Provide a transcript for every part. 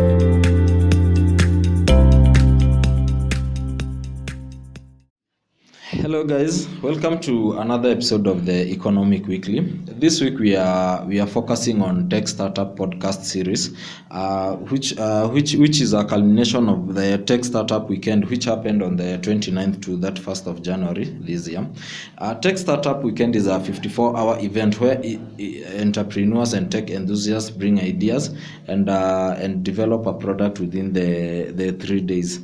Bye. Hello guys, welcome to another episode of the Economic Weekly. This week we are we are focusing on Tech Startup podcast series, uh, which uh, which which is a culmination of the Tech Startup Weekend, which happened on the 29th to that 1st of January this year. Uh, tech Startup Weekend is a 54-hour event where entrepreneurs and tech enthusiasts bring ideas and uh, and develop a product within the the three days.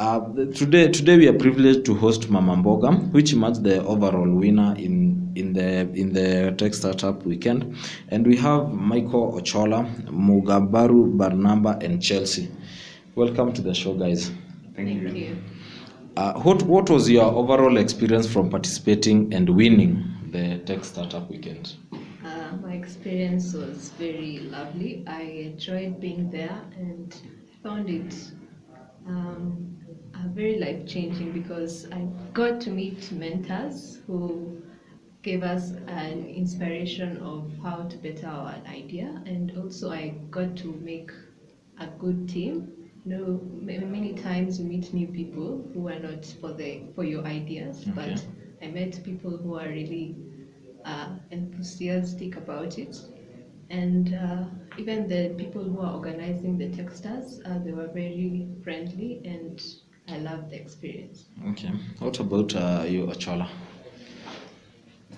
Uh, today, today we are privileged to host Mama Mboga, which emerged the overall winner in in the in the Tech Startup Weekend, and we have Michael Ochola, Mugabaru Barnaba, and Chelsea. Welcome to the show, guys. Thank, you. Uh, what what was your overall experience from participating and winning the Tech Startup Weekend? Uh, my experience was very lovely. I enjoyed being there and found it um, uh, very life changing because I got to meet mentors who gave us an inspiration of how to better our idea, and also I got to make a good team. You know, many times you meet new people who are not for the for your ideas, Okay. but I met people who are really uh, enthusiastic about it. And uh, even the people who are organizing the Techstars, uh, they were very friendly and I loved the experience. Okay. What about uh, you, Ochola?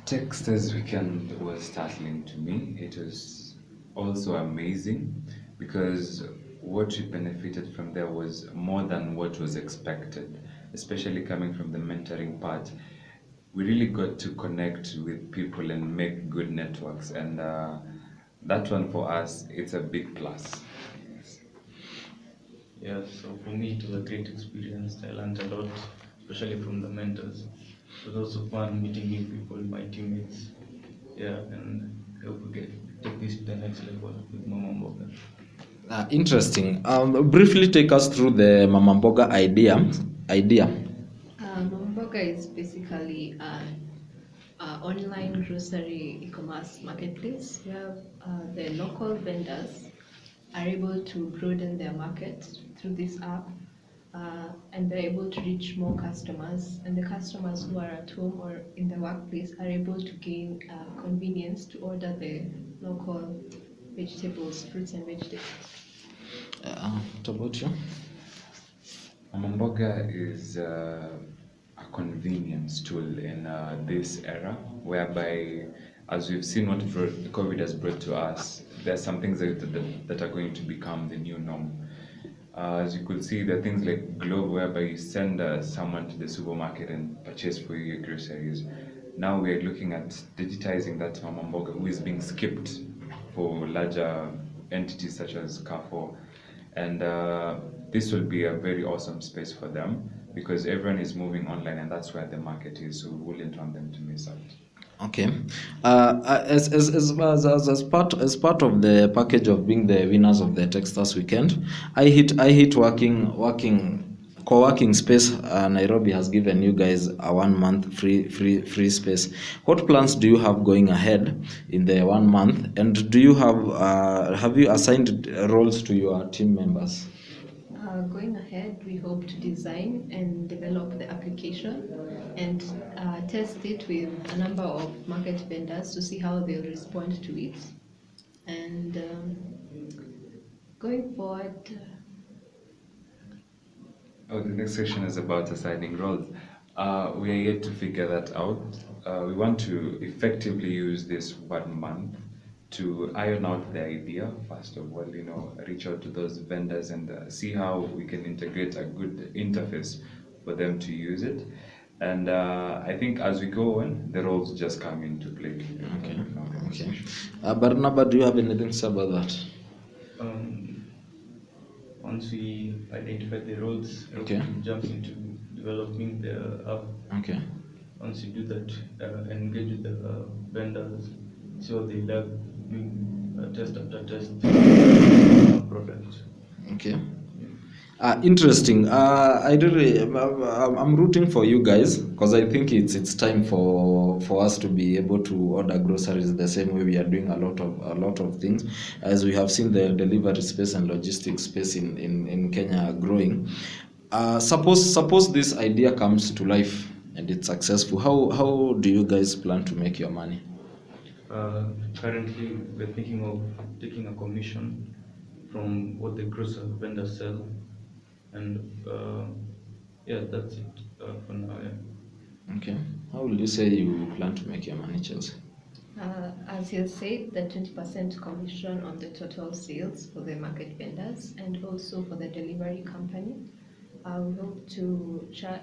Techstars weekend was startling to me. It was also amazing because what we benefited from there was more than what was expected, especially coming from the mentoring part. We really got to connect with people and make good networks, and uh, that one for us, it's a big plus. Yeah, so for me it was a great experience. I learned a lot, especially from the mentors. It was also fun meeting new people, my teammates. Yeah, and I hope we get take this to the next level with Mama Mboga. Uh, interesting. Um, briefly take us through the Mama Mboga idea. Idea. Uh, Mamboga is basically an uh, online grocery e-commerce marketplace where uh, the local vendors are able to broaden their market through this app uh, and they're able to reach more customers and the customers who are at home or in the workplace are able to gain uh, convenience to order the local vegetables, fruits and vegetables. Uh, what about you? Mamboga is uh, a convenience tool in uh, this era, whereby, as we've seen what brought- COVID has brought to us, there are some things that, that, that are going to become the new norm. Uh, as you could see, there are things like Glovo, whereby you send uh, someone to the supermarket and purchase for you your groceries. Now we are looking at digitizing that Mamamboga, who is being skipped for larger entities such as Carrefour. And uh, this will be a very awesome space for them because everyone is moving online and that's where the market is. So we wouldn't want them to miss out. Okay. Uh, uh, as, as, as, as, as, part as part of the package of being the winners of the Techstars weekend, I hit I hit working working co-working space. Uh, Nairobi has given you guys a one month free free free space. What plans do you have going ahead in the one month? And do you have uh, have you assigned roles to your team members? Uh, going ahead, we hope to design and develop the application and uh, test it with a number of market vendors to see how they'll respond to it. And um, going forward, Oh, the next section is about assigning roles. Uh, we are yet to figure that out. Uh, we want to effectively use this one month to iron out the idea, first of all, you know, reach out to those vendors and uh, see how we can integrate a good interface for them to use it. And uh, I think as we go on, the roles just come into play. Okay. Okay. Uh, Barnaba, do you have anything to say about that? Um, once we identify the roles, Okay. we jump into developing the app. Okay. Once you do that, uh, engage with the uh, vendors, see what they like, doing test after test uh. Okay. Uh, interesting. Uh, I really, I'm I'm rooting for you guys because I think it's it's time for for us to be able to order groceries the same way we are doing a lot of a lot of things, as we have seen the delivery space and logistics space in in, in Kenya growing. Uh, suppose suppose this idea comes to life and it's successful. How how do you guys plan to make your money? Uh, currently, we're thinking of taking a commission from what the grocery vendors sell, and uh, yeah, that's it uh, for now. Yeah. Okay. How will you say you plan to make your money, Chelsea? Uh, as you said, the 20% commission on the total sales for the market vendors and also for the delivery company. Uh, we hope to charge,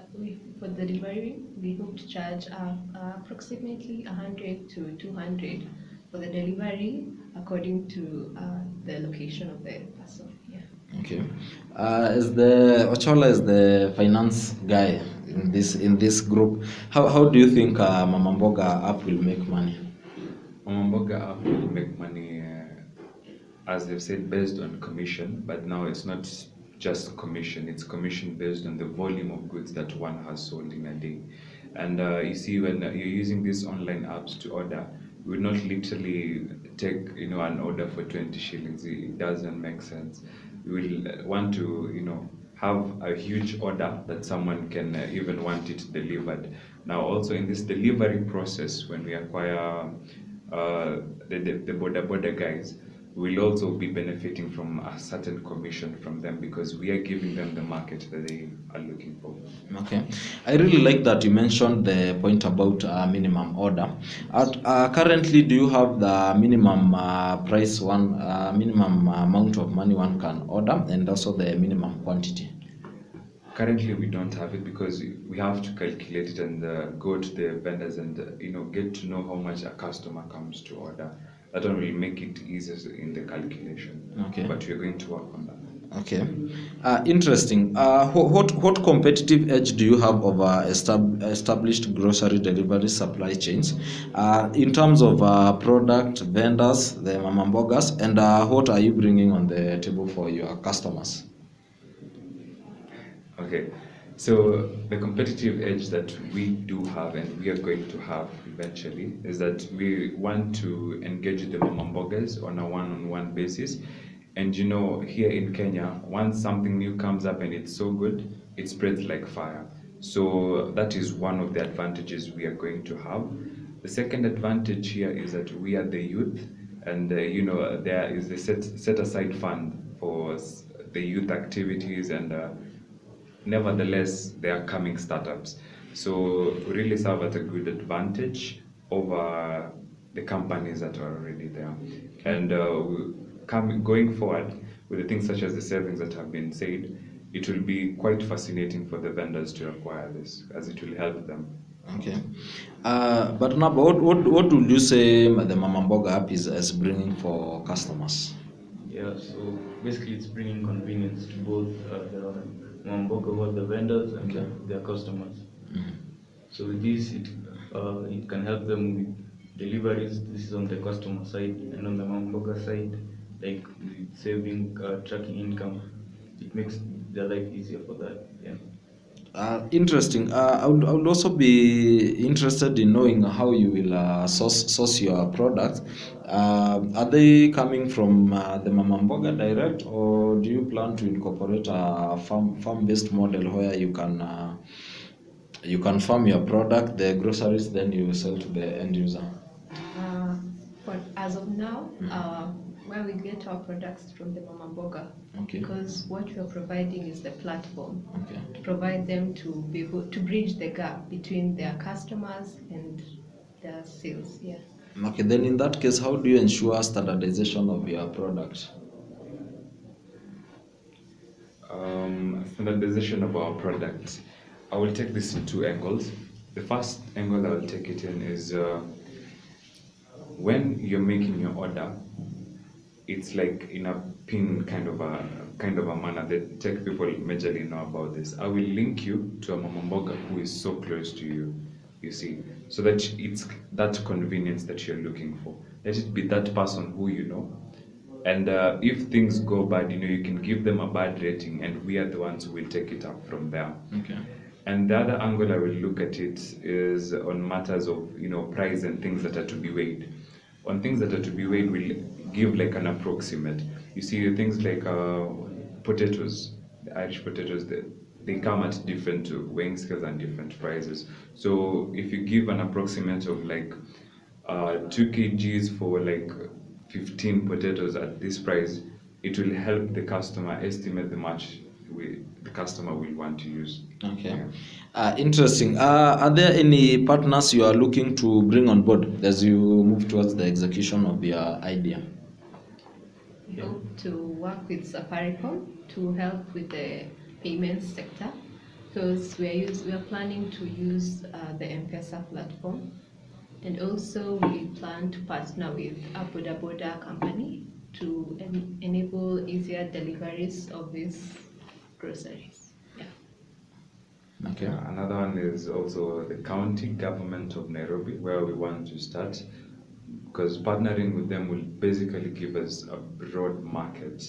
for the delivery, we hope to charge uh, uh, approximately 100 to 200 for the delivery according to uh, the location of the person. Yeah. Okay. Uh, as the Ochola is the finance guy in this in this group, how, how do you think uh, Mama Mboga app will make money? Mamamboga app will make money, uh, as they've said, based on commission, but now it's not just commission, it's commission based on the volume of goods that one has sold in a day. And uh, you see, when you're using these online apps to order, we will not literally take you know an order for 20 shillings. It doesn't make sense. We will uh, want to you know have a huge order that someone can uh, even want it delivered. Now, also in this delivery process, when we acquire uh, the, the, the boda boda guys, we'll also be benefiting from a certain commission from them because we are giving them the market that they are looking for. Okay, I really like that you mentioned the point about uh, minimum order. At, uh, currently, do you have the minimum uh, price one, uh, minimum amount of money one can order, and also the minimum quantity? Currently, we don't have it because we have to calculate it and uh, go to the vendors and uh, you know get to know how much a customer comes to order. That one will make it easier in the calculation. Okay. But we're going to work on that. Okay, uh, interesting. Uh, what what competitive edge do you have over estab- established grocery delivery supply chains uh, in terms of uh, product vendors, the mamambogas, and uh, what are you bringing on the table for your customers? Okay, so the competitive edge that we do have and we are going to have eventually is that we want to engage the mamambogas on a one-on-one basis. And you know, here in Kenya, once something new comes up and it's so good, it spreads like fire. So that is one of the advantages we are going to have. The second advantage here is that we are the youth, and uh, you know there is the set set aside fund for the youth activities and. Uh, nevertheless they are coming startups. So we really serve at a good advantage over the companies that are already there. And uh, we- coming going forward with the things such as the savings that have been said it will be quite fascinating for the vendors to acquire this as it will help them. Okay, uh, but now, what, what what would you say the mama mboga app is, is bringing for customers? Yeah, so basically it's bringing convenience to both uh, the Who are the vendors and Okay. their customers. Mhm. So with this, it, uh, it can help them with deliveries. This is on the customer side and on the Mamboga side, like saving, uh, tracking income. It makes their life easier for that. Yeah. Uh, interesting. Uh, I, would, I would also be interested in knowing how you will uh, source, source your products. Uh, are they coming from uh, the Mamamboga direct, or do you plan to incorporate a farm farm based model where you can uh, you can farm your product, the groceries, then you sell to the end user? Uh, but as of now, uh, where we get our products from the Mama Mboga, Okay. because what we are providing is the platform Okay. to provide them to be able to bridge the gap between their customers and their sales. Yeah. Okay. Then in that case, how do you ensure standardization of your product? um, standardization of our products. I will take this in two angles. The first angle I will take it in is uh, when you're making your order, it's like in a pin kind of a kind of a manner. that tech people majorly know about this. I will link you to a mama mboga who is so close to you. You see, so that it's that convenience that you're looking for. Let it be that person who you know And uh, if things go bad, you know, you can give them a bad rating, and we are the ones who will take it up from there. Okay. And the other angle I will look at it is on matters of you know price and things that are to be weighed. On things that are to be weighed, we'll give like an approximate. You see things like uh, potatoes, the Irish potatoes, they, they come at different weighing scales and different prices. So if you give an approximate of like uh, two kgs for like 15 potatoes at this price, it will help the customer estimate the much we, the customer will want to use. Okay. Uh, interesting. Uh, are there any partners you are looking to bring on board as you move towards the execution of your idea? We hope to work with Safaricom to help with the payments sector because we are, use, we are planning to use uh, the M-Pesa platform and also we plan to partner with a Boda Boda company to en- enable easier deliveries of these groceries. Yeah. Okay. Uh, Another one is also the county government of Nairobi, where we want to start, because partnering with them will basically give us a broad market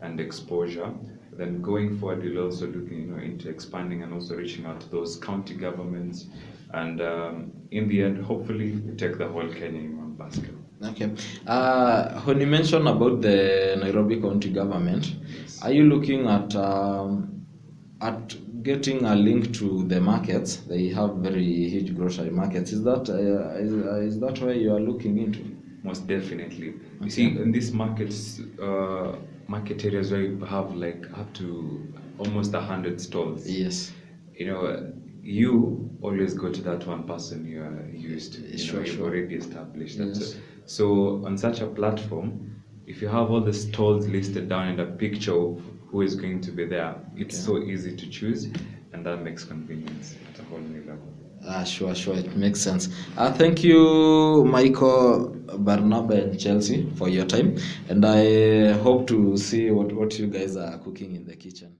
and exposure. Then going forward, we'll also look you know, into expanding and also reaching out to those county governments, and um, in the end, hopefully, we take the whole Kenya in one basket. Okay. Uh, when you mentioned about the Nairobi County government, Yes. are you looking at um, at getting a link to the markets? They have very huge grocery markets. Is that uh, is, uh, is that where you are looking into? Most definitely. You see, in these markets, uh, market areas where you have like up to almost a hundred stalls. Yes. You know, you always go to that one person you are used to. You Sure, know, you've sure. already established that. Yes. So, so on such a platform, if you have all the stalls listed down and a picture of who is going to be there, it's Okay. so easy to choose, and that makes convenience at a whole new level. Ah, sure, sure, it makes sense. Uh, thank you, Michael, Barnaba, and Chelsea, for your time. And I hope to see what, what you guys are cooking in the kitchen.